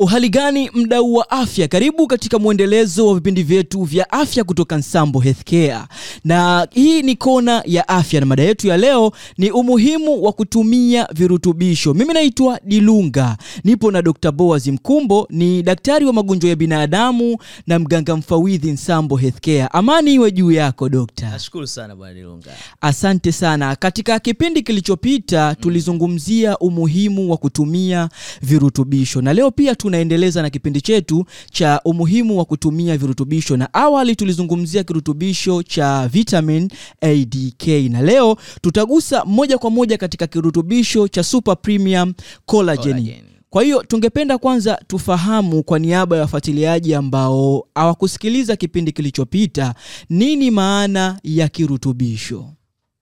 Uhali gani mdau wa afya, karibu katika mwendelezo wa vipindi vyetu vya afya kutoka Nsambo Healthcare, na hii ni kona ya afya, na mada yetu ya leo ni umuhimu wa kutumia virutubisho. Mimi naitwa Dilunga, nipo na Dr. Boaz Mkumbo, ni daktari wa magonjwa ya binadamu na mganga mfawidhi Nsambo Healthcare. Amani iwe juu yako dokta. Nashukuru sana bwana Dilunga. Asante sana. Katika kipindi kilichopita tulizungumzia umuhimu wa kutumia virutubisho, na leo pia tunaendeleza na kipindi chetu cha umuhimu wa kutumia virutubisho, na awali tulizungumzia kirutubisho cha vitamin ADK, na leo tutagusa moja kwa moja katika kirutubisho cha super premium collagen. Collagen. Kwa hiyo tungependa kwanza tufahamu kwa niaba ya wafuatiliaji ambao hawakusikiliza kipindi kilichopita, nini maana ya kirutubisho?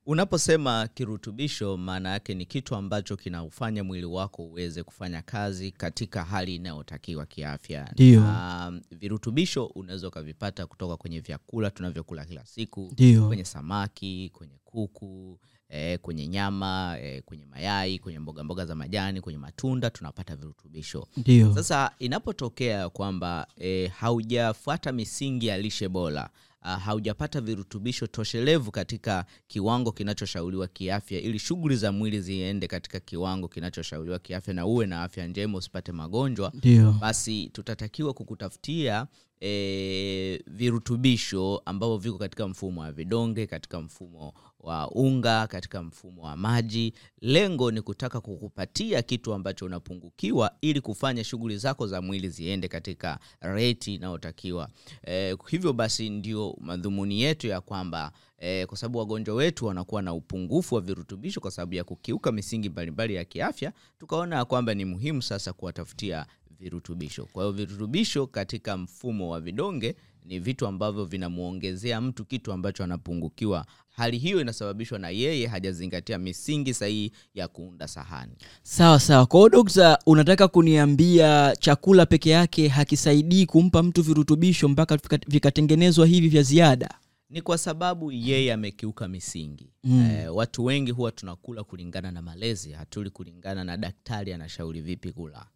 Unaposema kirutubisho, maana yake ni kitu ambacho kinaufanya mwili wako uweze kufanya kazi katika hali inayotakiwa kiafya. Ndio. Na virutubisho unaweza ukavipata kutoka kwenye vyakula tunavyokula kila siku, Ndio. kwenye samaki, kwenye kuku eh, kwenye nyama eh, kwenye mayai, kwenye mboga mboga za majani, kwenye matunda tunapata virutubisho. Ndio. Sasa inapotokea kwamba eh, haujafuata misingi ya lishe bora ah, haujapata virutubisho toshelevu katika kiwango kinachoshauriwa kiafya, ili shughuli za mwili ziende katika kiwango kinachoshauriwa kiafya na uwe na afya njema, usipate magonjwa, Dio. basi tutatakiwa kukutafutia e, virutubisho ambavyo viko katika mfumo wa vidonge, katika mfumo wa unga, katika mfumo wa maji. Lengo ni kutaka kukupatia kitu ambacho unapungukiwa, ili kufanya shughuli zako za mwili ziende katika reti inayotakiwa. E, hivyo basi ndio madhumuni yetu ya kwamba e, kwa sababu wagonjwa wetu wanakuwa na upungufu wa virutubisho kwa sababu ya kukiuka misingi mbalimbali ya kiafya, tukaona ya kwamba ni muhimu sasa kuwatafutia virutubisho. Kwa hiyo virutubisho katika mfumo wa vidonge ni vitu ambavyo vinamwongezea mtu kitu ambacho anapungukiwa. Hali hiyo inasababishwa na yeye hajazingatia misingi sahihi ya kuunda sahani. Sawa sawa. Kwa hiyo dokta, unataka kuniambia chakula peke yake hakisaidii kumpa mtu virutubisho mpaka vikatengenezwa hivi vya ziada? Ni kwa sababu yeye amekiuka misingi. Mm. e, watu wengi huwa tunakula kulingana na malezi, hatuli kulingana na daktari anashauri vipi kula.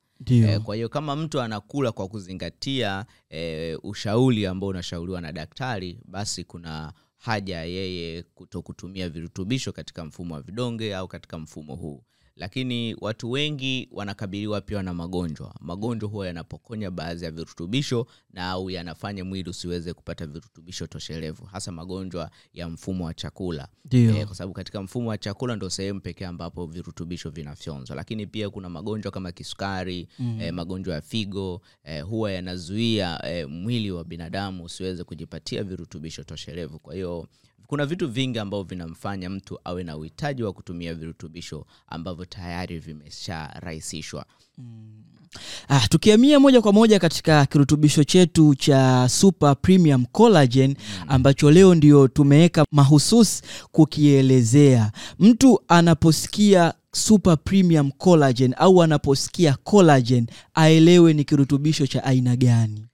Eh, kwa hiyo kama mtu anakula kwa kuzingatia e, ushauri ambao unashauriwa na daktari, basi kuna haja yeye kuto kutumia virutubisho katika mfumo wa vidonge au katika mfumo huu. Lakini watu wengi wanakabiliwa pia na magonjwa. Magonjwa huwa yanapokonya baadhi ya virutubisho na au yanafanya mwili usiweze kupata virutubisho toshelevu, hasa magonjwa ya mfumo wa chakula. Eh, kwa sababu katika mfumo wa chakula ndo sehemu pekee ambapo virutubisho vinafyonzwa, lakini pia kuna magonjwa kama kisukari eh, magonjwa ya figo e, huwa yanazuia e, mwili wa binadamu usiweze kujipatia virutubisho toshelevu. Kwa hiyo kuna vitu vingi ambavyo vinamfanya mtu awe na uhitaji wa kutumia virutubisho ambavyo tayari vimesharahisishwa. Ah, tukiamia moja kwa moja katika kirutubisho chetu cha Super Premium Collagen ambacho leo ndio tumeweka mahususi kukielezea. Mtu anaposikia Super Premium Collagen au anaposikia collagen aelewe ni kirutubisho cha aina gani?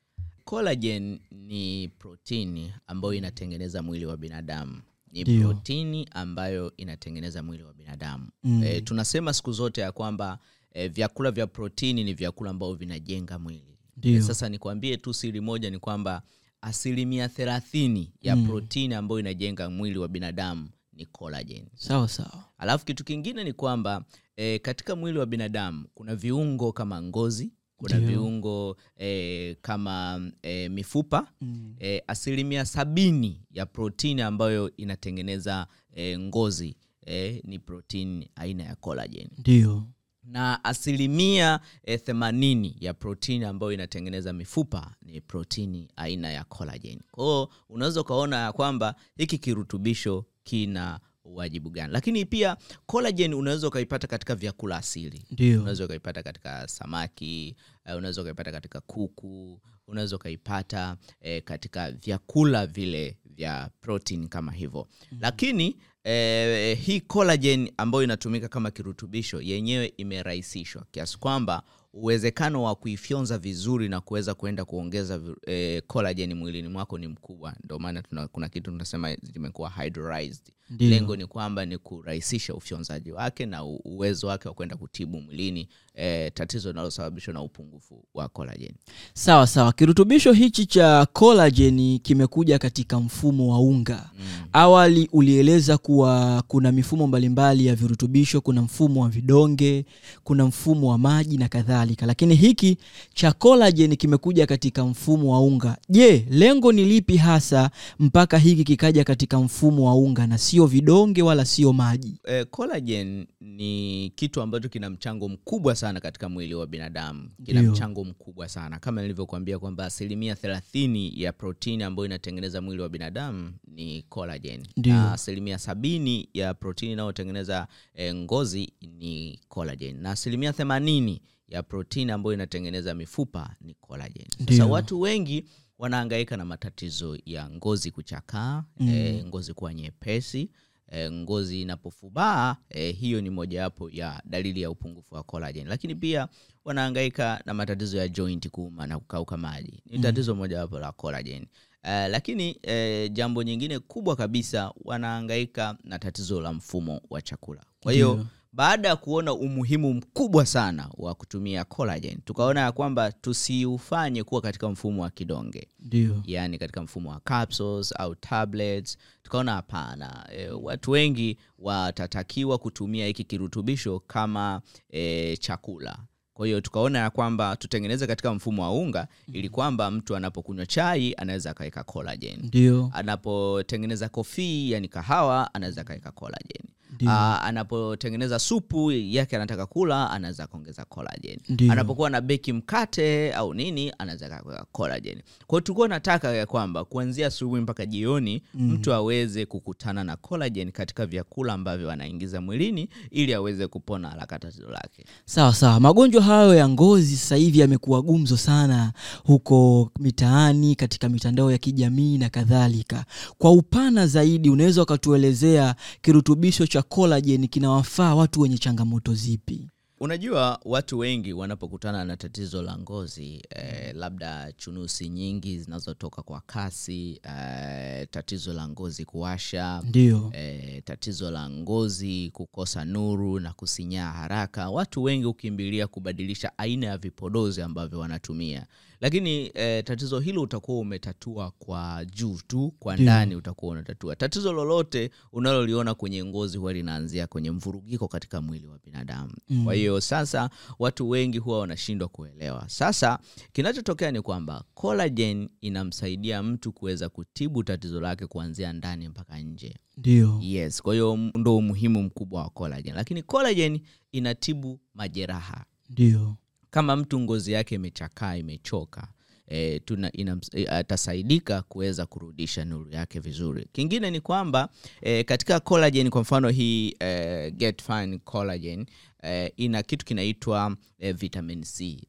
Collagen ni protini ambayo inatengeneza mwili wa binadamu. Ni Dio. protini ambayo inatengeneza mwili wa binadamu. Mm. E, tunasema siku zote ya kwamba e, vyakula vya protini ni vyakula ambavyo vinajenga mwili. E, sasa nikwambie tu siri moja ni kwamba asilimia thelathini ya protini ambayo inajenga mwili wa binadamu ni collagen. Sawa sawa. Alafu kitu kingine ni kwamba e, katika mwili wa binadamu kuna viungo kama ngozi, kuna Dio. viungo eh, kama eh, mifupa Mm. eh, asilimia sabini ya protini ambayo inatengeneza eh, ngozi eh, ni protini aina ya collagen Ndio. na asilimia e, themanini ya protini ambayo inatengeneza mifupa ni protini aina ya collagen. Kwa hiyo unaweza ukaona ya kwamba hiki kirutubisho kina wajibu gani, lakini pia collagen unaweza ukaipata katika vyakula asili Ndio. unaweza ukaipata katika samaki eh, unaweza ukaipata katika kuku unaweza ukaipata e, katika vyakula vile vya protein kama hivyo. Lakini e, hii collagen ambayo inatumika kama kirutubisho yenyewe imerahisishwa kiasi kwamba uwezekano wa kuifyonza vizuri na kuweza kuenda kuongeza eh, collagen mwilini mwako ni mkubwa. Ndio maana kuna kitu tunasema zimekuwa hydrolyzed. Dino. lengo ni kwamba ni kurahisisha ufyonzaji wake na uwezo wake wa kwenda kutibu mwilini eh, tatizo linalosababishwa na upungufu wa collagen. Sawa sawa. Kirutubisho hichi cha collagen kimekuja katika mfumo wa unga. Mm. awali ulieleza kuwa kuna mifumo mbalimbali ya virutubisho kuna mfumo wa vidonge kuna mfumo wa maji na kadhalika. Lakini hiki cha collagen kimekuja katika mfumo wa unga. Je lengo ni lipi hasa mpaka hiki kikaja katika mfumo wa unga na sio vidonge wala sio maji? Eh, collagen ni kitu ambacho kina mchango mkubwa sana katika mwili wa binadamu kina Dio. mchango mkubwa sana kama nilivyokuambia kwamba asilimia thelathini ya protini ambayo inatengeneza mwili wa binadamu ni collagen Dio. na asilimia sabini ya protini inayotengeneza eh, ngozi ni collagen na asilimia themanini ya protini ambayo inatengeneza mifupa ni collagen sasa watu wengi wanaangaika na matatizo ya ngozi kuchakaa Mm. eh, ngozi kuwa nyepesi eh, ngozi inapofubaa e, hiyo ni mojawapo ya dalili ya upungufu wa collagen lakini pia wanahangaika na matatizo ya joint kuuma na kukauka maji ni Mm. tatizo mojawapo la collagen Eh, lakini eh, jambo nyingine kubwa kabisa wanahangaika na tatizo la mfumo wa chakula kwa hiyo. Baada ya kuona umuhimu mkubwa sana wa kutumia collagen tukaona ya kwamba tusiufanye kuwa katika mfumo wa kidonge. Ndio. Yani katika mfumo wa capsules au tablets. Tukaona hapana e, watu wengi watatakiwa kutumia hiki kirutubisho kama e, chakula. Kwa hiyo tukaona ya kwamba tutengeneze katika mfumo wa unga ili kwamba mtu anapokunywa chai anaweza akaweka collagen. Ndio. Anapotengeneza kofii yani kahawa anaweza akaweka collagen Ah, anapotengeneza supu yake anataka kula anaweza kaongeza collagen. Anapokuwa na beki mkate au nini anaweza kaweka collagen. Kwao tulikuwa nataka ya kwamba kuanzia asubuhi mpaka jioni Mm. mtu aweze kukutana na collagen katika vyakula ambavyo anaingiza mwilini ili aweze kupona haraka tatizo lake. Sawa sawa. Magonjwa hayo ya ngozi sasa hivi yamekuwa gumzo sana huko mitaani katika mitandao ya kijamii na kadhalika. Kwa upana zaidi unaweza ukatuelezea kirutubisho cha collagen kinawafaa watu wenye changamoto zipi? Unajua watu wengi wanapokutana na tatizo la ngozi eh, labda chunusi nyingi zinazotoka kwa kasi eh, tatizo la ngozi kuwasha ndio. eh, tatizo la ngozi kukosa nuru na kusinyaa haraka watu wengi hukimbilia kubadilisha aina ya vipodozi ambavyo wanatumia lakini eh, tatizo hilo utakuwa umetatua kwa juu tu kwa ndani utakuwa unatatua. Tatizo lolote unaloliona kwenye ngozi huwa linaanzia kwenye mvurugiko katika mwili wa binadamu. Mm. kwa hiyo sasa watu wengi huwa wanashindwa kuelewa. Sasa kinachotokea ni kwamba collagen inamsaidia mtu kuweza kutibu tatizo lake kuanzia ndani mpaka nje. Ndio. Yes kwa hiyo ndo umuhimu mkubwa wa collagen. Lakini collagen inatibu majeraha. Ndio kama mtu ngozi yake imechakaa imechoka E, tuna inams- e, atasaidika kuweza kurudisha nuru yake vizuri. Kingine ni kwamba e, katika collagen kwa mfano hii e, get fine collagen e, ina kitu kinaitwa e, vitamin c.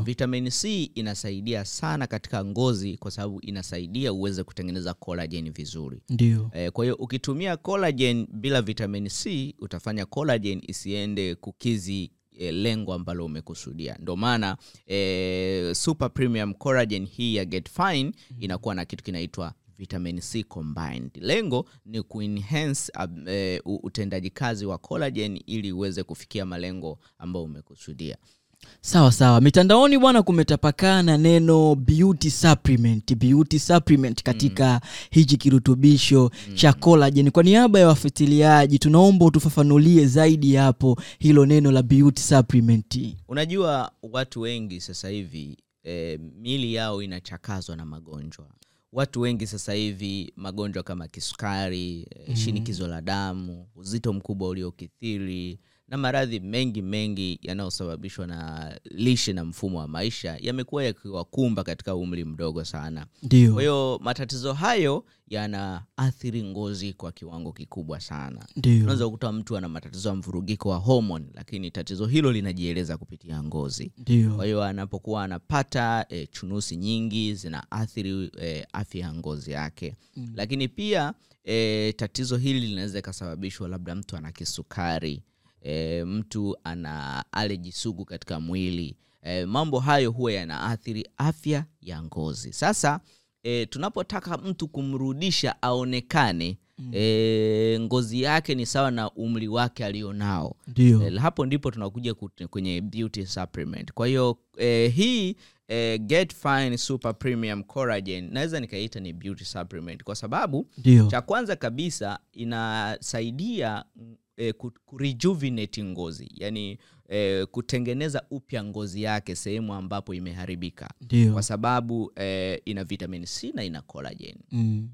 E, vitamin c inasaidia sana katika ngozi kwa sababu inasaidia uweze kutengeneza collagen vizuri. Ndio. Eh, kwa hiyo ukitumia collagen bila vitamin c utafanya collagen isiende kukizi eh, lengo ambalo umekusudia. Ndo maana e, super premium collagen hii ya get fine inakuwa na kitu kinaitwa vitamin c combined. Lengo ni kuenhance uh, uh, utendaji kazi wa collagen ili uweze kufikia malengo ambayo umekusudia sawa sawa. Mitandaoni bwana kumetapakaa na neno beauty supplement. Beauty supplement katika hichi kirutubisho cha collagen. Kwa niaba ya wafuatiliaji tunaomba utufafanulie zaidi hapo hilo neno la beauty supplement. Unajua watu wengi sasa hivi eh, mili yao inachakazwa na magonjwa. Watu wengi sasa hivi magonjwa kama kisukari eh, Mm. shinikizo la damu uzito mkubwa uliokithiri na maradhi mengi mengi yanayosababishwa na lishe na mfumo wa maisha yamekuwa yakiwakumba katika umri mdogo sana. Ndio. Kwa hiyo matatizo hayo yanaathiri ngozi kwa kiwango kikubwa sana. Unaweza kukuta mtu ana matatizo ya mvurugiko wa homon lakini tatizo hilo linajieleza kupitia ngozi. Kwa hiyo anapokuwa anapata e, chunusi nyingi zinaathiri e, afya ya ngozi yake. Mm. lakini pia e, tatizo hili linaweza ikasababishwa labda mtu ana kisukari e, mtu ana aleji sugu katika mwili. E, mambo hayo huwa yanaathiri afya ya ngozi. Sasa e, tunapotaka mtu kumrudisha aonekane e, ngozi yake ni sawa na umri wake alionao. Ndio. Eh, hapo ndipo tunakuja kwenye beauty supplement. Kwa hiyo e, hii e, get fine super premium collagen naweza nikaita ni beauty supplement. Kwa sababu ndio. cha kwanza kabisa inasaidia eh, kurejuvenate ngozi yani eh, kutengeneza upya ngozi yake sehemu ambapo imeharibika. Dio. kwa sababu eh, ina vitamin c na ina collagen. Mm,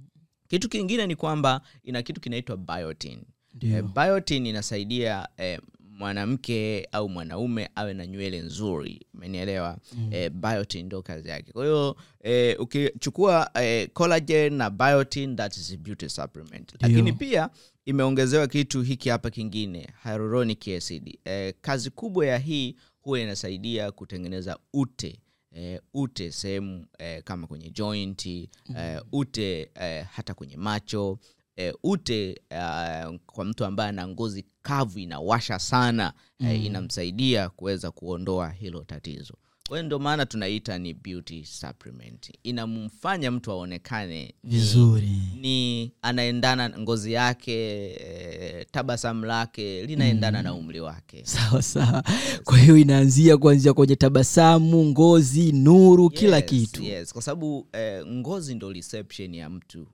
kitu kingine ni kwamba ina kitu kinaitwa biotin. Eh, biotin inasaidia eh, mwanamke au mwanaume awe na nywele nzuri. Umenielewa? Mm. e, biotin ndo kazi yake. Kwa hiyo e, ukichukua e, collagen na biotin that is a beauty supplement. Lakini pia imeongezewa kitu hiki hapa kingine hyaluronic acid. E, kazi kubwa ya hii huwa inasaidia kutengeneza ute. E, ute sehemu e, kama kwenye joint e, ute e, hata kwenye macho eh, ute uh, kwa mtu ambaye ana ngozi kavu inawasha sana eh, inamsaidia kuweza kuondoa hilo tatizo. Kwahiyo ndio maana tunaita ni beauty supplement. Inamfanya mtu aonekane ni- vizuri. ni anaendana ngozi yake tabasamu lake linaendana na umri wake. Sawa sawa. Kwa hiyo inaanzia kuanzia kwenye tabasamu ngozi nuru kila kitu. yes. kwa sababu eh, ngozi ndo reception ya mtu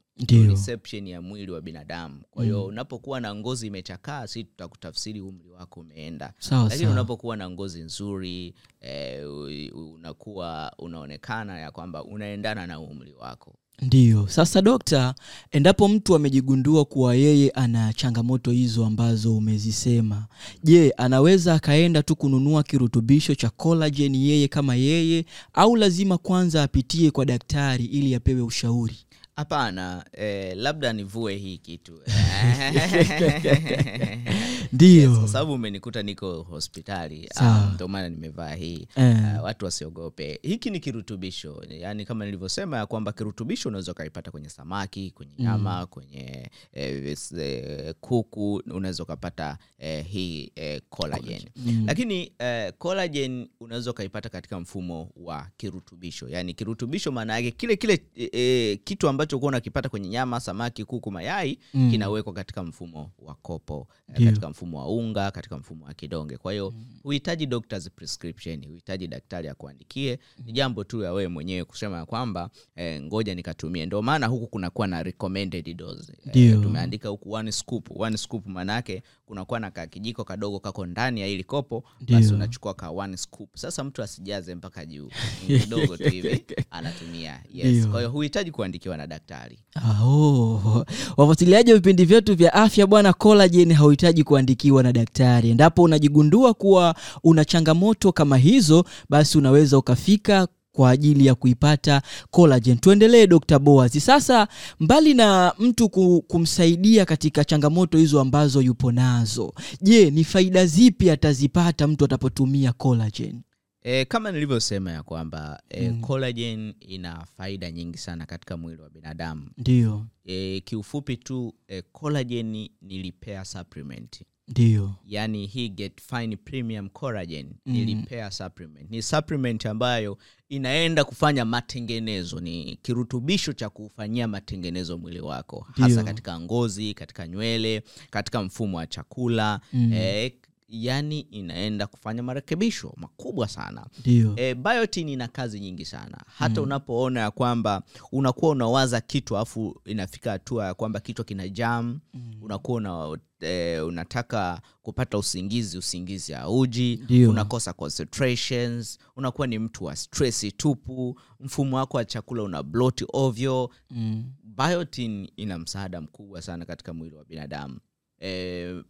reception ya mwili wa binadamu. Kwa hiyo unapokuwa na ngozi imechakaa si tutakutafsiri umri wako umeenda. Sawa lakini sawa. unapokuwa na ngozi nzuri eh, unakuwa unaonekana ya kwamba unaendana na umri wako. Ndiyo sasa dokta endapo mtu amejigundua kuwa yeye ana changamoto hizo ambazo umezisema je anaweza akaenda tu kununua kirutubisho cha collagen yeye kama yeye au lazima kwanza apitie kwa daktari ili apewe ushauri hapana eh, labda nivue hii kitu ndiyo Yes, kwa sababu umenikuta niko hospitali. Ah, ndio maana nimevaa hii. Eh. uh, watu wasiogope. Hiki ni kirutubisho. Yaani kama nilivyosema ya kwamba kirutubisho unaweza ukaipata kwenye samaki kwenye nyama kwenye eh, eh, kuku. Unaweza ukapata eh, hii eh, collagen. Mm. lakini eh, collagen unaweza ukaipata katika mfumo wa kirutubisho. Yaani kirutubisho maana yake kile kile eh, kitu ambacho kuwa unakipata kwenye nyama samaki kuku mayai Mm. kinawekwa katika mfumo wa kopo eh, katika mfumo wa unga katika mfumo wa kidonge. Kwa hiyo huhitaji doctor's prescription huhitaji daktari akuandikie. Ni jambo tu ya wewe mwenyewe kusema ya kwamba eh, ngoja nikatumie. Ndio maana huku kunakuwa na recommended dose. Eh, tumeandika huku one scoop. One scoop maanaake kunakuwa na kakijiko kadogo kako ndani ya ili kopo basi unachukua ka one scoop. Sasa mtu asijaze mpaka juu. Kidogo tu hivi anatumia. Yes. Kwa hiyo huhitaji kuandikiwa na daktari. Ah, oh. wafuatiliaji wa vipindi vyetu vya afya bwana collagen hauhitaji kuandikiwa na daktari. Endapo unajigundua kuwa una changamoto kama hizo basi unaweza ukafika kwa ajili ya kuipata collagen. Tuendelee dr boaz sasa mbali na mtu kumsaidia katika changamoto hizo ambazo yupo nazo je ni faida zipi atazipata mtu atapotumia collagen? E, kama nilivyosema ya kwamba e, Mm. collagen ina faida nyingi sana katika mwili wa binadamu. Ndio. E, kiufupi tu e, collagen ni repair supplement ndio yani hii get fine premium collagen ni Mm. repair supplement ni supplement ambayo inaenda kufanya matengenezo ni kirutubisho cha kufanyia matengenezo mwili wako hasa katika ngozi katika nywele katika mfumo wa chakula Mm. eh, yani inaenda kufanya marekebisho makubwa sana. E, biotin ina kazi nyingi sana. Hata unapoona ya kwamba unakuwa unawaza kitu alafu inafika hatua ya kwamba kichwa kina jam unakuwa una, e, unataka kupata usingizi usingizi auji unakosa concentrations unakuwa ni mtu wa stresi tupu mfumo wako wa chakula una bloti ovyo. Mm. biotin ina msaada mkubwa sana katika mwili wa binadamu. E,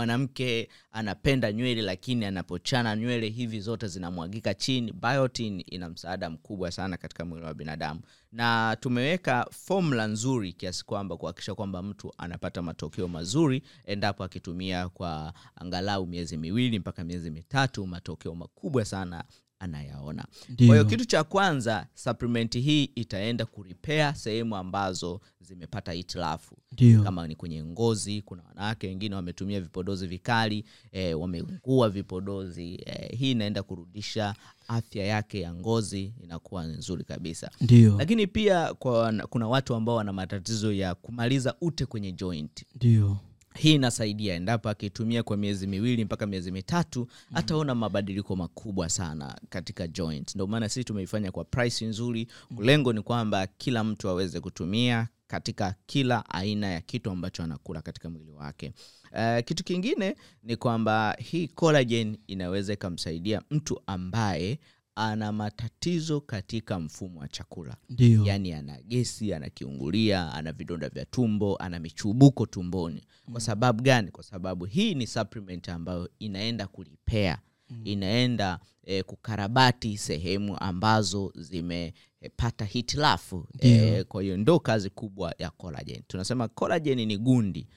mwanamke anapenda nywele lakini anapochana nywele hivi zote zinamwagika chini biotin ina msaada mkubwa sana katika mwili wa binadamu. Na tumeweka fomula nzuri kiasi kwamba kuhakikisha kwamba mtu anapata matokeo mazuri endapo akitumia kwa angalau miezi miwili mpaka miezi mitatu matokeo makubwa sana anayaona. Kwa hiyo kitu cha kwanza supplement hii itaenda kuripea sehemu ambazo zimepata hitilafu kama ni kwenye ngozi kuna wanawake wengine wametumia vipodozi vikali e, wameungua vipodozi e, hii inaenda kurudisha afya yake ya ngozi inakuwa nzuri kabisa. Ndio. lakini pia kwa, kuna watu ambao wana matatizo ya kumaliza ute kwenye joint. Ndio. Hii inasaidia endapo akitumia kwa miezi miwili mpaka miezi mitatu ataona mabadiliko makubwa sana katika joint. Ndio maana sisi tumeifanya kwa price nzuri. Lengo ni kwamba kila mtu aweze kutumia katika kila aina ya kitu ambacho anakula katika mwili wake. Uh, kitu kingine ni kwamba hii collagen inaweza ikamsaidia mtu ambaye ana matatizo katika mfumo wa chakula. Ndio. yani ana gesi ana kiungulia ana vidonda vya tumbo ana michubuko tumboni. Kwa sababu gani? Kwa sababu hii ni supplement ambayo inaenda kulipea. Inaenda eh, kukarabati sehemu ambazo zimepata hitilafu. Eh, kwa hiyo ndo kazi kubwa ya collagen. Tunasema collagen ni gundi. mm.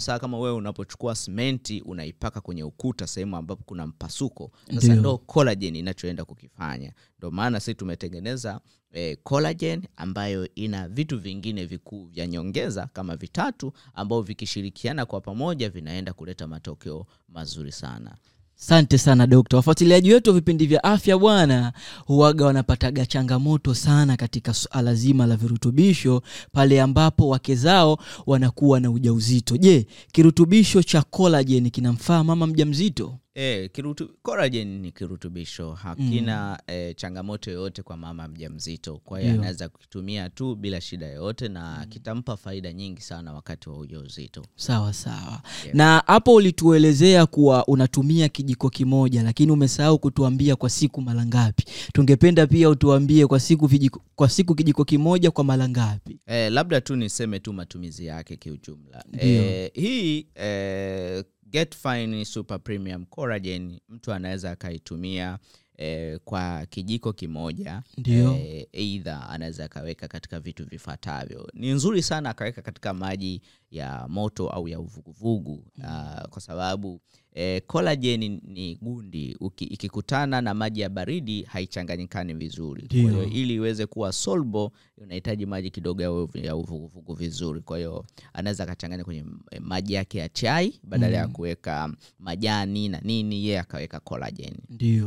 Sawa kama wewe unapochukua simenti unaipaka kwenye ukuta sehemu ambapo kuna mpasuko. Sasa ndo collagen inachoenda kukifanya. Ndo maana sisi tumetengeneza eh, collagen ambayo ina vitu vingine vikuu vya nyongeza kama vitatu ambao vikishirikiana kwa pamoja vinaenda kuleta matokeo mazuri sana Asante sana dokta. Wafuatiliaji wetu wa vipindi vya afya bwana, huwaga wanapataga changamoto sana katika suala zima la virutubisho pale ambapo wake zao wanakuwa na ujauzito. Je, kirutubisho cha kolajeni kinamfaa mama mjamzito? E, kirutu, collagen ni kirutubisho hakina e, changamoto yoyote kwa mama mjamzito kwa hiyo anaweza kukitumia tu bila shida yoyote na kitampa faida nyingi sana wakati wa ujauzito Sawa sawa. Yeah. Na hapo ulituelezea kuwa unatumia kijiko kimoja, lakini umesahau kutuambia kwa siku mara ngapi. Tungependa pia utuambie kwa siku vijiko, kwa siku kijiko kimoja kwa mara ngapi? E, labda tu niseme tu matumizi yake kiujumla. E, hii e, Get Fine Super Premium Collagen mtu anaweza akaitumia eh, kwa kijiko kimoja Ndio. eh, either anaweza akaweka katika vitu vifuatavyo. Ni nzuri sana akaweka katika maji ya moto au ya uvuguvugu ah, kwa sababu e, collagen ni gundi. Uki, ikikutana na maji ya baridi haichanganyikani vizuri. Kwa hiyo ili iweze kuwa soluble unahitaji maji kidogo ya uvu- ya uvuguvugu vizuri. Kwa hiyo anaweza akachanganya kwenye maji yake ya chai badala ya kuweka majani na nini, yeye akaweka kolajeni.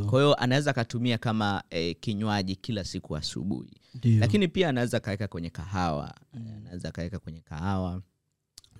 Kwa hiyo anaweza akatumia kama e, kinywaji kila siku asubuhi, lakini pia anaweza akaweka kwenye kahawa, Eh, anaweza akaweka kwenye kahawa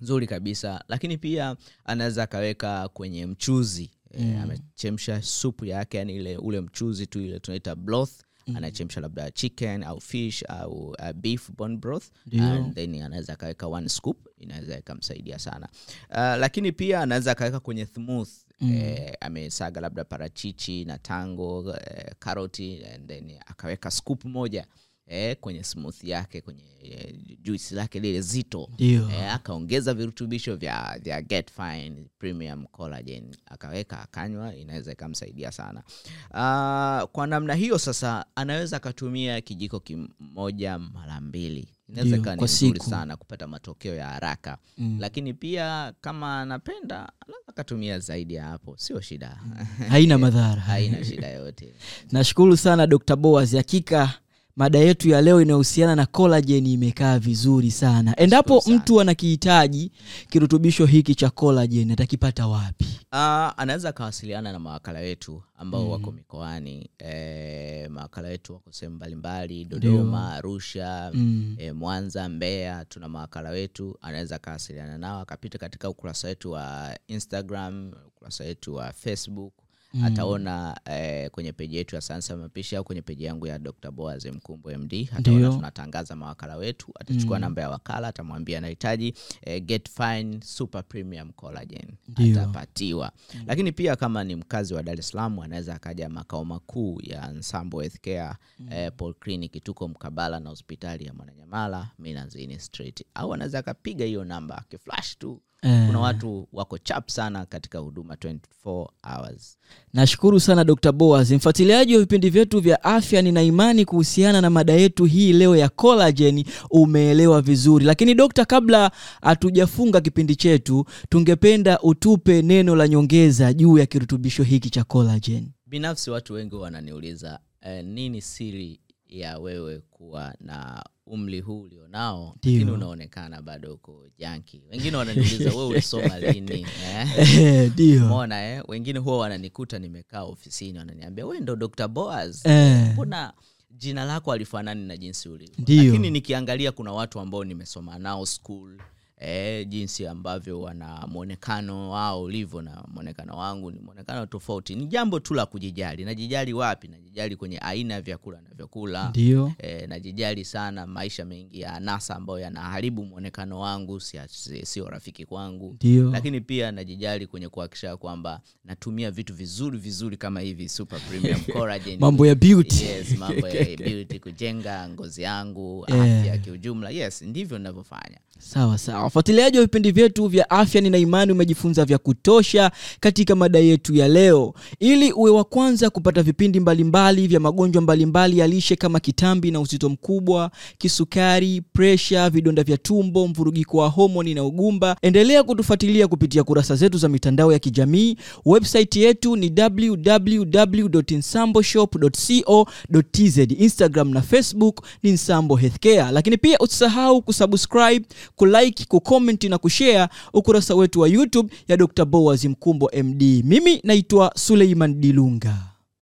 nzuri kabisa, lakini pia anaweza akaweka kwenye mchuzi. E, amechemsha supu yake, yani ile ule mchuzi tu ile tunaita broth. Anachemsha labda chicken au fish au uh, beef bone broth. And then anaweza akaweka one scoop, inaweza ikamsaidia sana. Uh, lakini pia anaweza akaweka kwenye smooth. Eh, amesaga labda parachichi na tango eh, karoti and then akaweka scoop moja eh, kwenye smooth yake kwenye eh, juisi lake lile zito eh, akaongeza virutubisho vya, vya Get Fine Premium Collagen akaweka akanywa, inaweza ikamsaidia sana. Uh, kwa namna hiyo sasa anaweza akatumia kijiko kimoja mara mbili, inaweza ikawa ni nzuri sana kupata matokeo ya haraka Mm. lakini pia kama anapenda anaweza akatumia zaidi ya hapo, sio shida Haina madhara. haina shida yoyote. Nashukuru sana Dr. boas Hakika mada yetu ya leo inayohusiana na collagen imekaa vizuri sana. Endapo sana. mtu anakihitaji kirutubisho hiki cha collagen atakipata wapi? Uh, anaweza akawasiliana na mawakala wetu ambao wako mikoani e, mawakala wetu wako sehemu mbalimbali Dodoma, Arusha Mm. e, Mwanza, Mbeya. Tuna mawakala wetu, anaweza akawasiliana nao akapita katika ukurasa wetu wa Instagram, ukurasa wetu wa Facebook ataona eh, kwenye peji yetu ya Sayansi ya Mapishi au kwenye peji yangu ya Dr. Boaz Mkumbo MD ataona tunatangaza mawakala wetu, atachukua namba ya wakala, atamwambia anahitaji eh, Get Fine Super Premium Collagen, Ndiyo. atapatiwa. Lakini pia kama ni mkazi wa Dar es Salaam anaweza akaja makao makuu ya Nsambo Healthcare eh, Paul Clinic, tuko mkabala na hospitali ya Mwananyamala Minazini Street, au anaweza akapiga hiyo namba akiflash tu. Eh. Kuna watu wako chap sana katika huduma 24 hours. Nashukuru sana Dr. boas Mfuatiliaji wa vipindi vyetu vya afya, nina imani kuhusiana na mada yetu hii leo ya collagen umeelewa vizuri. Lakini dokta, kabla hatujafunga kipindi chetu, tungependa utupe neno la nyongeza juu ya kirutubisho hiki cha collagen. binafsi watu wengi wananiuliza eh, nini siri ya wewe kuwa na umri huu ulionao lakini unaonekana bado uko janki wengine wananiuliza we ulisoma lini eh? Eh, eh? wengine huwa wananikuta nimekaa ofisini wananiambia we ndo dr boas Eh. jina lako alifanani na jinsi ulivyo lakini nikiangalia kuna watu ambao nimesoma nao school eh, jinsi ambavyo wana mwonekano wao ulivyo na mwonekano wangu ni mwonekano tofauti. Ni jambo tu la kujijali. Najijali wapi? Najijali kwenye aina ya vyakula navyokula. Ndio. E, najijali sana maisha mengi ya anasa ambayo yanaharibu mwonekano wangu sio si, si rafiki kwangu. Ndio. Lakini pia najijali kwenye kuhakikisha kwamba natumia vitu vizuri vizuri kama hivi super premium collagen. Mambo ya beauty. Yes mambo ya beauty kujenga ngozi yangu Eh. afya kiujumla. Yes ndivyo ninavyofanya. Sawa sawa wafuatiliaji wa vipindi vyetu vya afya nina imani umejifunza vya kutosha katika mada yetu ya leo. Ili uwe wa kwanza kupata vipindi mbalimbali vya magonjwa mbalimbali ya lishe kama kitambi na uzito mkubwa kisukari presha vidonda vya tumbo mvurugiko wa homoni na ugumba endelea kutufuatilia kupitia kurasa zetu za mitandao ya kijamii. Website yetu ni www.nsamboshop.co.tz. instagram na facebook ni nsambo healthcare. Lakini pia usisahau kusubscribe kulike kucomment na kushare ukurasa wetu wa youtube ya dr boaz mkumbo md mimi naitwa suleiman dilunga